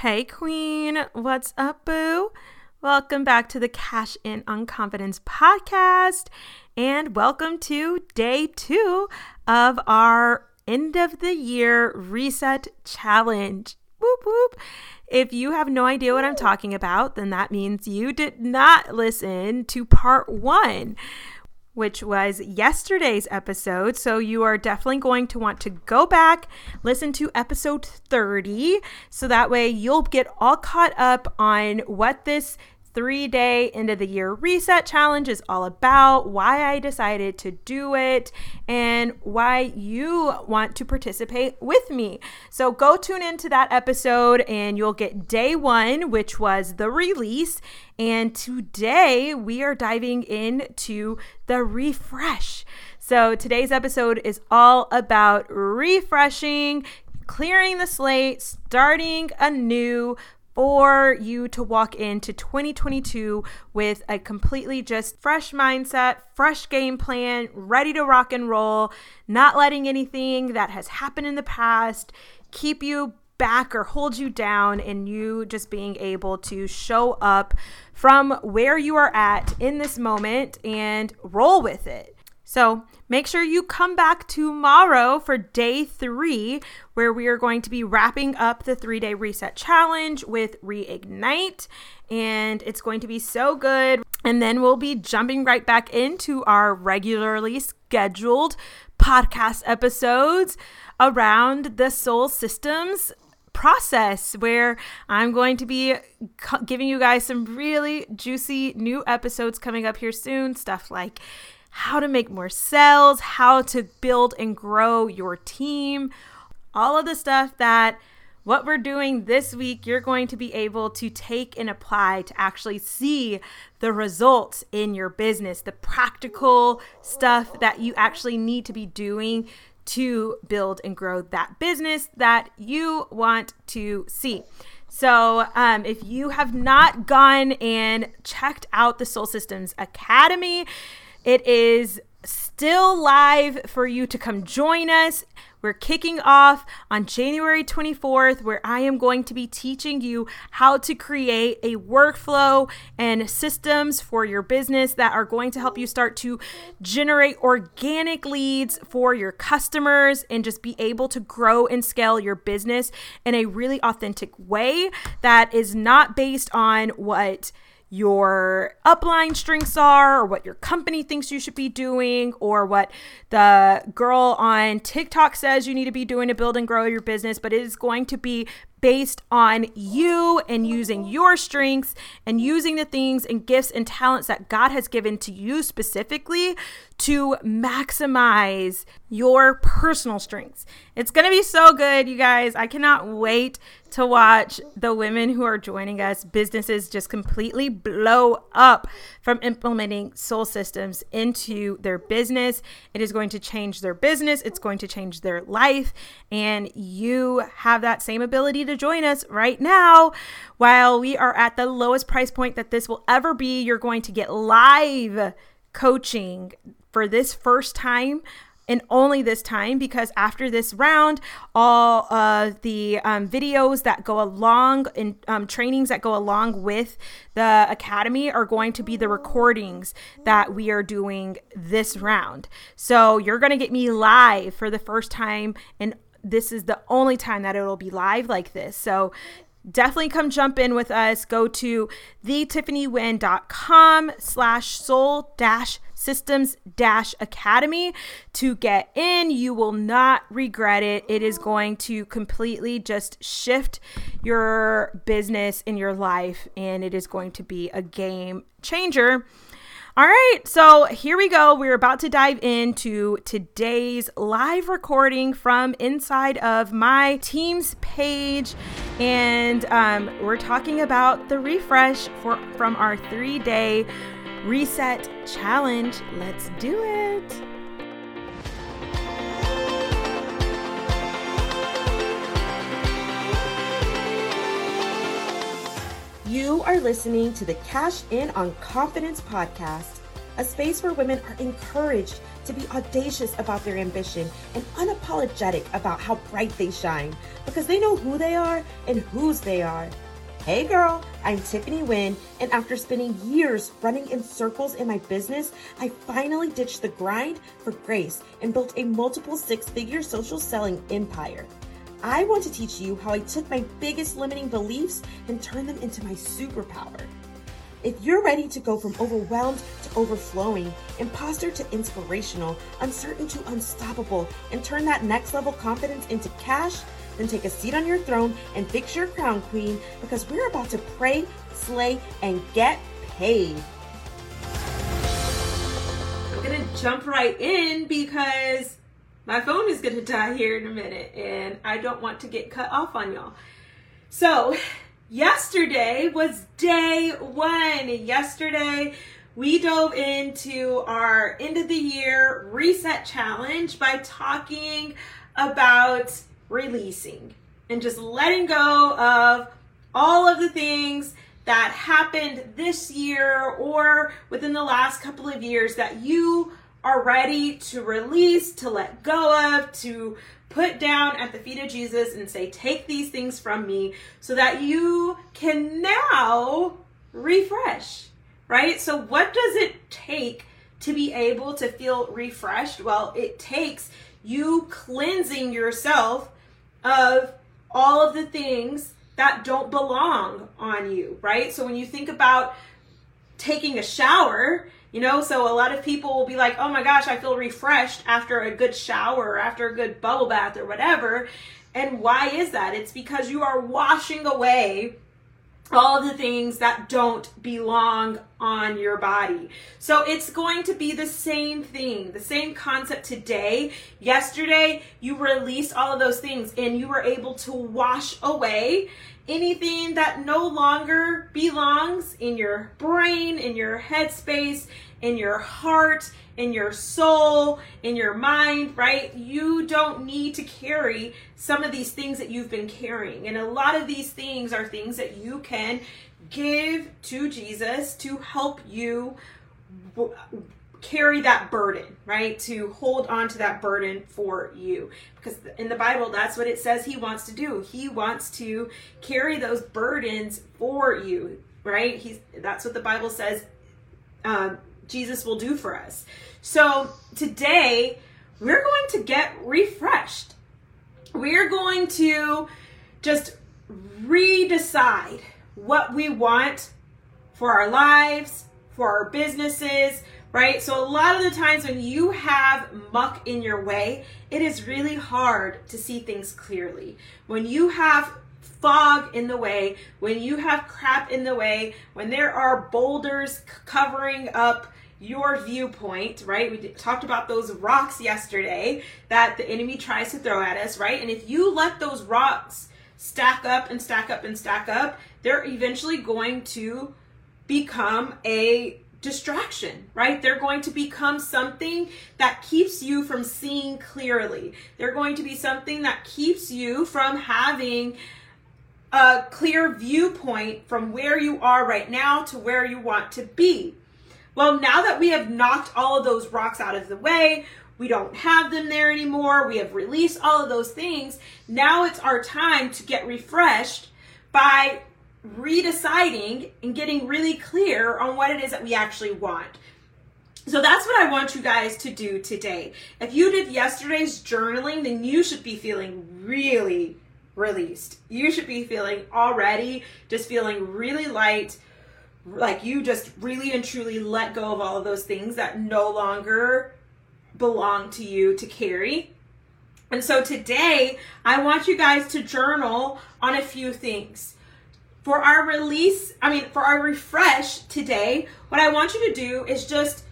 Hey, Queen. What's up, Boo? Welcome back to the Cash In on Confidence podcast. And welcome to day two of our end of the year reset challenge. Whoop, whoop. If you have no idea what I'm talking about, then that means you did not listen to part one which was yesterday's episode. So you are definitely going to want to go back, listen to episode 30, so that way you'll get all caught up on what this three day end of the year reset challenge is all about, why I decided to do it, and why you want to participate with me. So go tune into that episode and you'll get day one, which was the release. And today we are diving into the refresh. So today's episode is all about refreshing, clearing the slate, starting anew for you to walk into 2022 with a completely just fresh mindset, fresh game plan, ready to rock and roll, not letting anything that has happened in the past keep you back or hold you down, and you just being able to show up from where you are at in this moment and roll with it. So make sure you come back tomorrow for day three, where we are going to be wrapping up the three day reset challenge with Reignite. And it's going to be so good. And then we'll be jumping right back into our regularly scheduled podcast episodes around the soul systems process where I'm going to be giving you guys some really juicy new episodes coming up here soon. Stuff like how to make more sales, how to build and grow your team, all of the stuff that what we're doing this week, you're going to be able to take and apply to actually see the results in your business, the practical stuff that you actually need to be doing to build and grow that business that you want to see. So, um, if you have not gone and checked out the Soul Systems Academy, it is still live for you to come join us. We're kicking off on January 24th, where I am going to be teaching you how to create a workflow and systems for your business that are going to help you start to generate organic leads for your customers and just be able to grow and scale your business in a really authentic way that is not based on what your upline strengths are, or what your company thinks you should be doing, or what the girl on TikTok says you need to be doing to build and grow your business, but it is going to be based on you and using your strengths and using the things and gifts and talents that God has given to you specifically to maximize your personal strengths. It's going to be so good, you guys. I cannot wait to watch the women who are joining us businesses just completely blow up from implementing soul systems into their business. It is going to change their business, it's going to change their life, and you have that same ability to join us right now. While we are at the lowest price point that this will ever be, you're going to get live coaching for this first time and only this time because after this round, all of the um, videos that go along and um, trainings that go along with the academy are going to be the recordings that we are doing this round. So you're going to get me live for the first time and this is the only time that it'll be live like this. So definitely come jump in with us. Go to thetiffanywen.com slash soul dash systems dash academy to get in. You will not regret it. It is going to completely just shift your business in your life and it is going to be a game changer. All right, so here we go. We're about to dive into today's live recording from inside of my Teams page, and um, we're talking about the refresh for from our three-day reset challenge. Let's do it. You are listening to the Cash In on Confidence podcast, a space where women are encouraged to be audacious about their ambition and unapologetic about how bright they shine because they know who they are and whose they are. Hey girl, I'm Tiffany Wynn, and after spending years running in circles in my business, I finally ditched the grind for grace and built a multiple six figure social selling empire. I want to teach you how I took my biggest limiting beliefs and turned them into my superpower. If you're ready to go from overwhelmed to overflowing, imposter to inspirational, uncertain to unstoppable, and turn that next level confidence into cash, then take a seat on your throne and fix your crown, queen, because we're about to pray, slay, and get paid. I'm gonna jump right in because my phone is gonna die here in a minute and I don't want to get cut off on y'all. So, yesterday was day one. Yesterday, we dove into our end of the year reset challenge by talking about releasing and just letting go of all of the things that happened this year or within the last couple of years that you are ready to release, to let go of, to put down at the feet of Jesus and say, Take these things from me, so that you can now refresh, right? So, what does it take to be able to feel refreshed? Well, it takes you cleansing yourself of all of the things that don't belong on you, right? So, when you think about taking a shower, you know, so a lot of people will be like, oh my gosh, I feel refreshed after a good shower or after a good bubble bath or whatever. And why is that? It's because you are washing away all the things that don't belong on your body. So it's going to be the same thing, the same concept today. Yesterday, you released all of those things and you were able to wash away anything that no longer belongs in your brain, in your headspace, in your heart, in your soul, in your mind, right? You don't need to carry some of these things that you've been carrying. And a lot of these things are things that you can give to Jesus to help you carry that burden, right? To hold on to that burden for you. Because in the Bible, that's what it says he wants to do. He wants to carry those burdens for you, right? He's that's what the Bible says um, Jesus will do for us. So today, we're going to get refreshed. We're going to just redecide what we want for our lives, for our businesses, right? So, a lot of the times when you have muck in your way, it is really hard to see things clearly. When you have fog in the way, when you have crap in the way, when there are boulders covering up your viewpoint, right? We talked about those rocks yesterday that the enemy tries to throw at us, right? And if you let those rocks stack up and stack up and stack up, they're eventually going to become a distraction, right? They're going to become something that keeps you from seeing clearly. They're going to be something that keeps you from having a clear viewpoint from where you are right now to where you want to be. Well, now that we have knocked all of those rocks out of the way, we don't have them there anymore, we have released all of those things, now it's our time to get refreshed by redeciding and getting really clear on what it is that we actually want. So that's what I want you guys to do today. If you did yesterday's journaling, then you should be feeling really released. You should be feeling already just feeling really light, like you just really and truly let go of all of those things that no longer belong to you to carry. And so today, I want you guys to journal on a few things for our release, I mean, for our refresh today, what I want you to do is just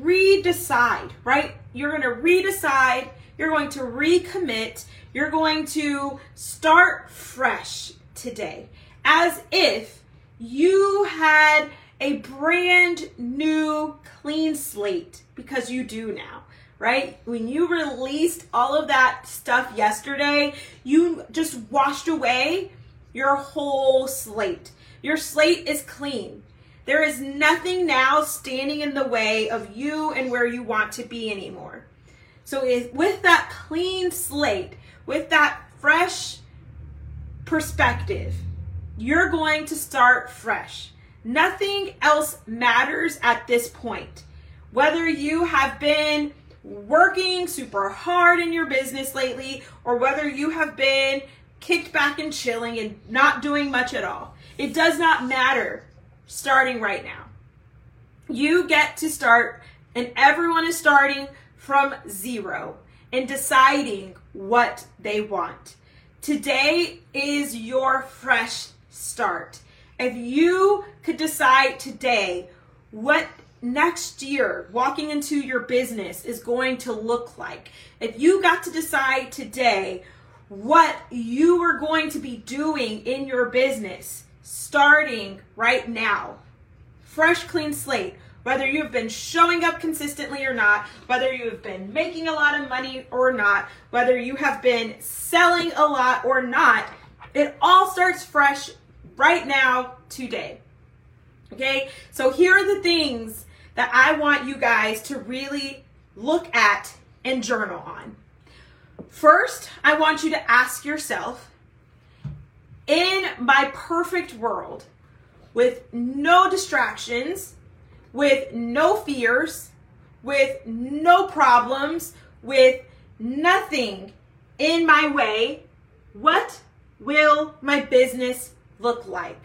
redecide, right? You're going to redecide, you're going to recommit, you're going to start fresh today as if you had a brand new clean slate because you do now right? When you released all of that stuff yesterday, you just washed away your whole slate. Your slate is clean. There is nothing now standing in the way of you and where you want to be anymore. So, if, with that clean slate, with that fresh perspective, you're going to start fresh. Nothing else matters at this point. Whether you have been working super hard in your business lately or whether you have been kicked back and chilling and not doing much at all, it does not matter starting right now. You get to start, and everyone is starting from zero and deciding what they want. Today is your fresh start. If you could decide today what next year walking into your business is going to look like, if you got to decide today what you are going to be doing in your business starting right now, fresh, clean slate, whether you've been showing up consistently or not, whether you have been making a lot of money or not, whether you have been selling a lot or not, it all starts fresh right now, today. Okay, so here are the things that I want you guys to really look at and journal on. First, I want you to ask yourself in my perfect world, with no distractions, with no fears, with no problems, with nothing in my way, what will my business look like?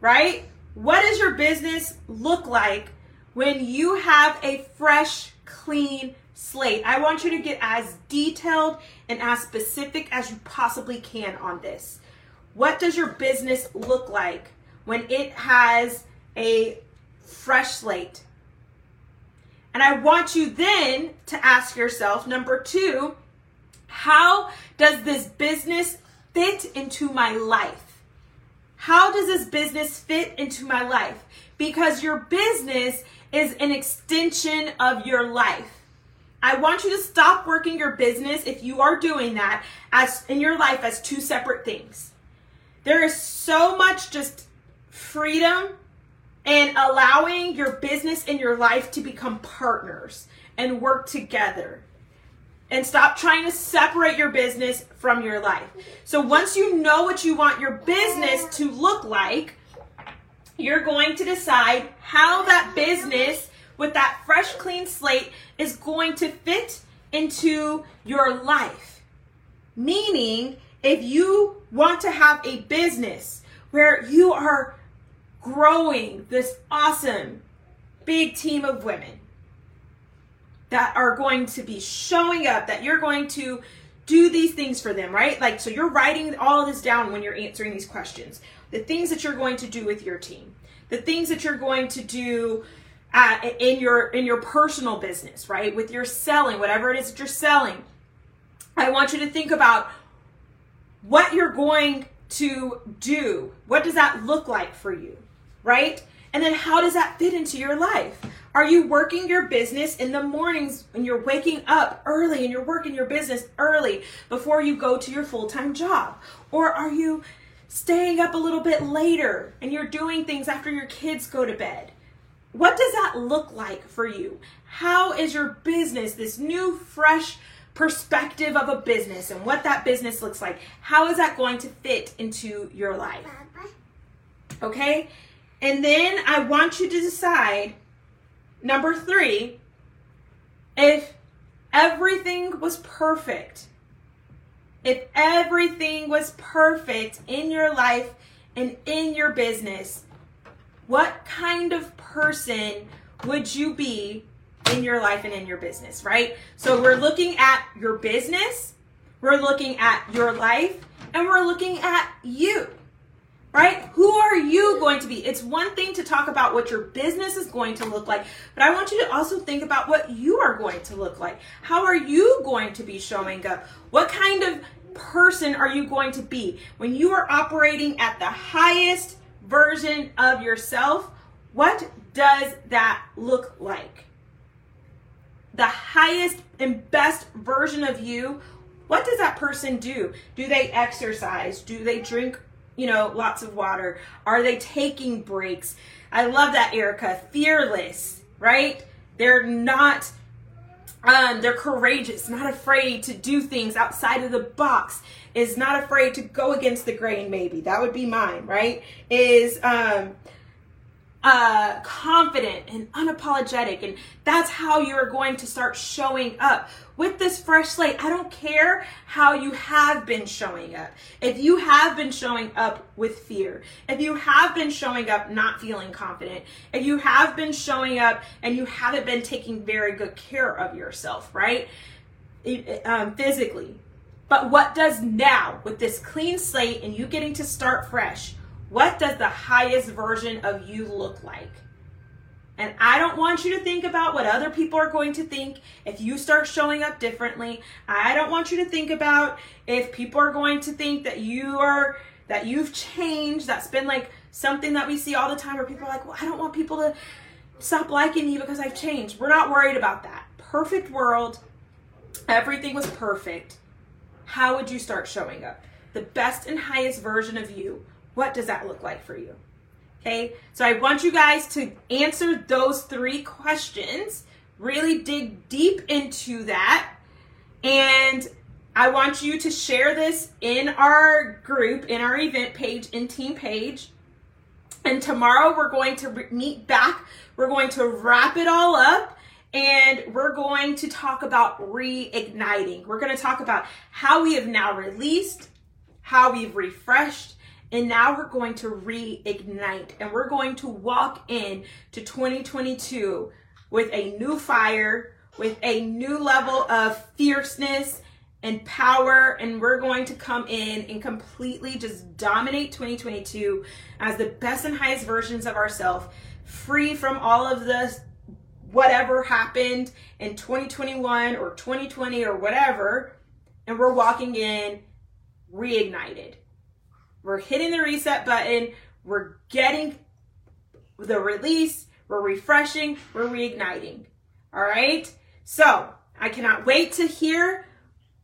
Right? What does your business look like when you have a fresh, clean slate? I want you to get as detailed and as specific as you possibly can on this. What does your business look like when it has a fresh slate? And I want you then to ask yourself number two, how does this business fit into my life? How does this business fit into my life? Because your business is an extension of your life. I want you to stop working your business if you are doing that as in your life as two separate things. There is so much just freedom and allowing your business and your life to become partners and work together and stop trying to separate your business from your life. So once you know what you want your business to look like, you're going to decide how that business with that fresh clean slate is going to fit into your life. Meaning, if you want to have a business where you are growing this awesome big team of women, that are going to be showing up, that you're going to do these things for them, right? Like, so you're writing all of this down when you're answering these questions. The things that you're going to do with your team, the things that you're going to do uh, in your in your personal business, right? With your selling, whatever it is that you're selling. I want you to think about what you're going to do. What does that look like for you, right? And then how does that fit into your life? Are you working your business in the mornings when you're waking up early and you're working your business early before you go to your full time job? Or are you staying up a little bit later and you're doing things after your kids go to bed? What look like for you? How is your business, this new, fresh perspective of a business and what that business looks like, how is that going to fit into your life? Okay? And then I want you to decide Number three, if everything was perfect, if everything was perfect in your life and in your business, what kind of person would you be in your life and in your business, right? So we're looking at your business, we're looking at your life, and we're looking at you right? Who are you going to be? It's one thing to talk about what your business is going to look like, but I want you to also think about what you are going to look like. How are you going to be showing up? What kind of person are you going to be? When you are operating at the highest version of yourself, what does that look like? The highest and best version of you, what does that person do? Do they exercise? Do they drink you know, lots of water? Are they taking breaks? I love that, Erica. Fearless, right? They're not um, they're courageous, not afraid to do things outside of the box, is not afraid to go against the grain, maybe. That would be mine, right? Is um, uh, confident and unapologetic. And that's how you're going to start showing up with this fresh slate. I don't care how you have been showing up. If you have been showing up with fear, if you have been showing up not feeling confident, if you have been showing up and you haven't been taking very good care of yourself, right? Um, physically. But what does now with this clean slate and you getting to start fresh? What does the highest version of you look like? And I don't want you to think about what other people are going to think if you start showing up differently. I don't want you to think about if people are going to think that you are that you've changed. That's been like something that we see all the time where people are like, "Well, I don't want people to stop liking me because I've changed." We're not worried about that. Perfect world. Everything was perfect. How would you start showing up? The best and highest version of you what does that look like for you? Okay, so I want you guys to answer those three questions, really dig deep into that, and I want you to share this in our group, in our event page, in team page. And tomorrow we're going to meet back. We're going to wrap it all up and we're going to talk about reigniting. We're going to talk about how we have now released, how we've refreshed, and now we're going to reignite and we're going to walk in to 2022 with a new fire, with a new level of fierceness and power. And we're going to come in and completely just dominate 2022 as the best and highest versions of ourselves, free from all of the whatever happened in 2021 or 2020 or whatever. And we're walking in reignited we're hitting the reset button. We're getting the release. We're refreshing. We're reigniting. All right. So I cannot wait to hear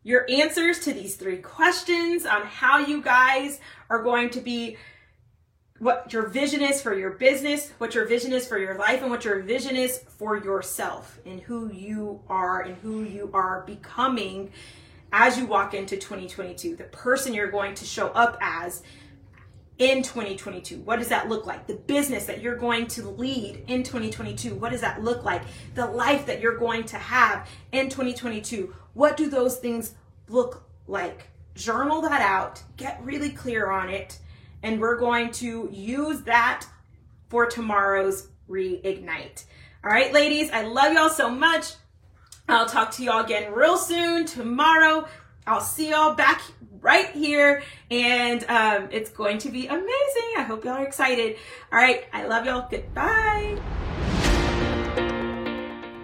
your answers to these three questions on how you guys are going to be what your vision is for your business, what your vision is for your life, and what your vision is for yourself and who you are and who you are becoming as you walk into 2022, the person you're going to show up as in 2022. What does that look like? The business that you're going to lead in 2022. What does that look like? The life that you're going to have in 2022. What do those things look like? Journal that out, get really clear on it, and we're going to use that for tomorrow's reignite. All right, ladies, I love y'all so much. I'll talk to y'all again real soon tomorrow. I'll see y'all back right here, and um, it's going to be amazing. I hope y'all are excited. All right, I love y'all. Goodbye.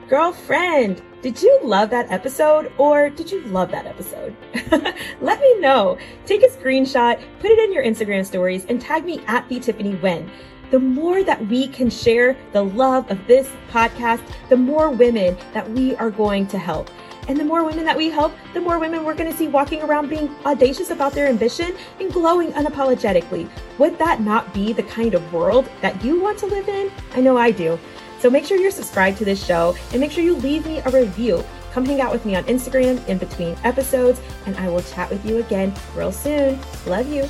Girlfriend, did you love that episode or did you love that episode? Let me know. Take a screenshot, put it in your Instagram stories, and tag me at the Tiffany Wen the more that we can share the love of this podcast, the more women that we are going to help. And the more women that we help, the more women we're going to see walking around being audacious about their ambition and glowing unapologetically. Would that not be the kind of world that you want to live in? I know I do. So make sure you're subscribed to this show and make sure you leave me a review. Come hang out with me on Instagram in between episodes, and I will chat with you again real soon. Love you.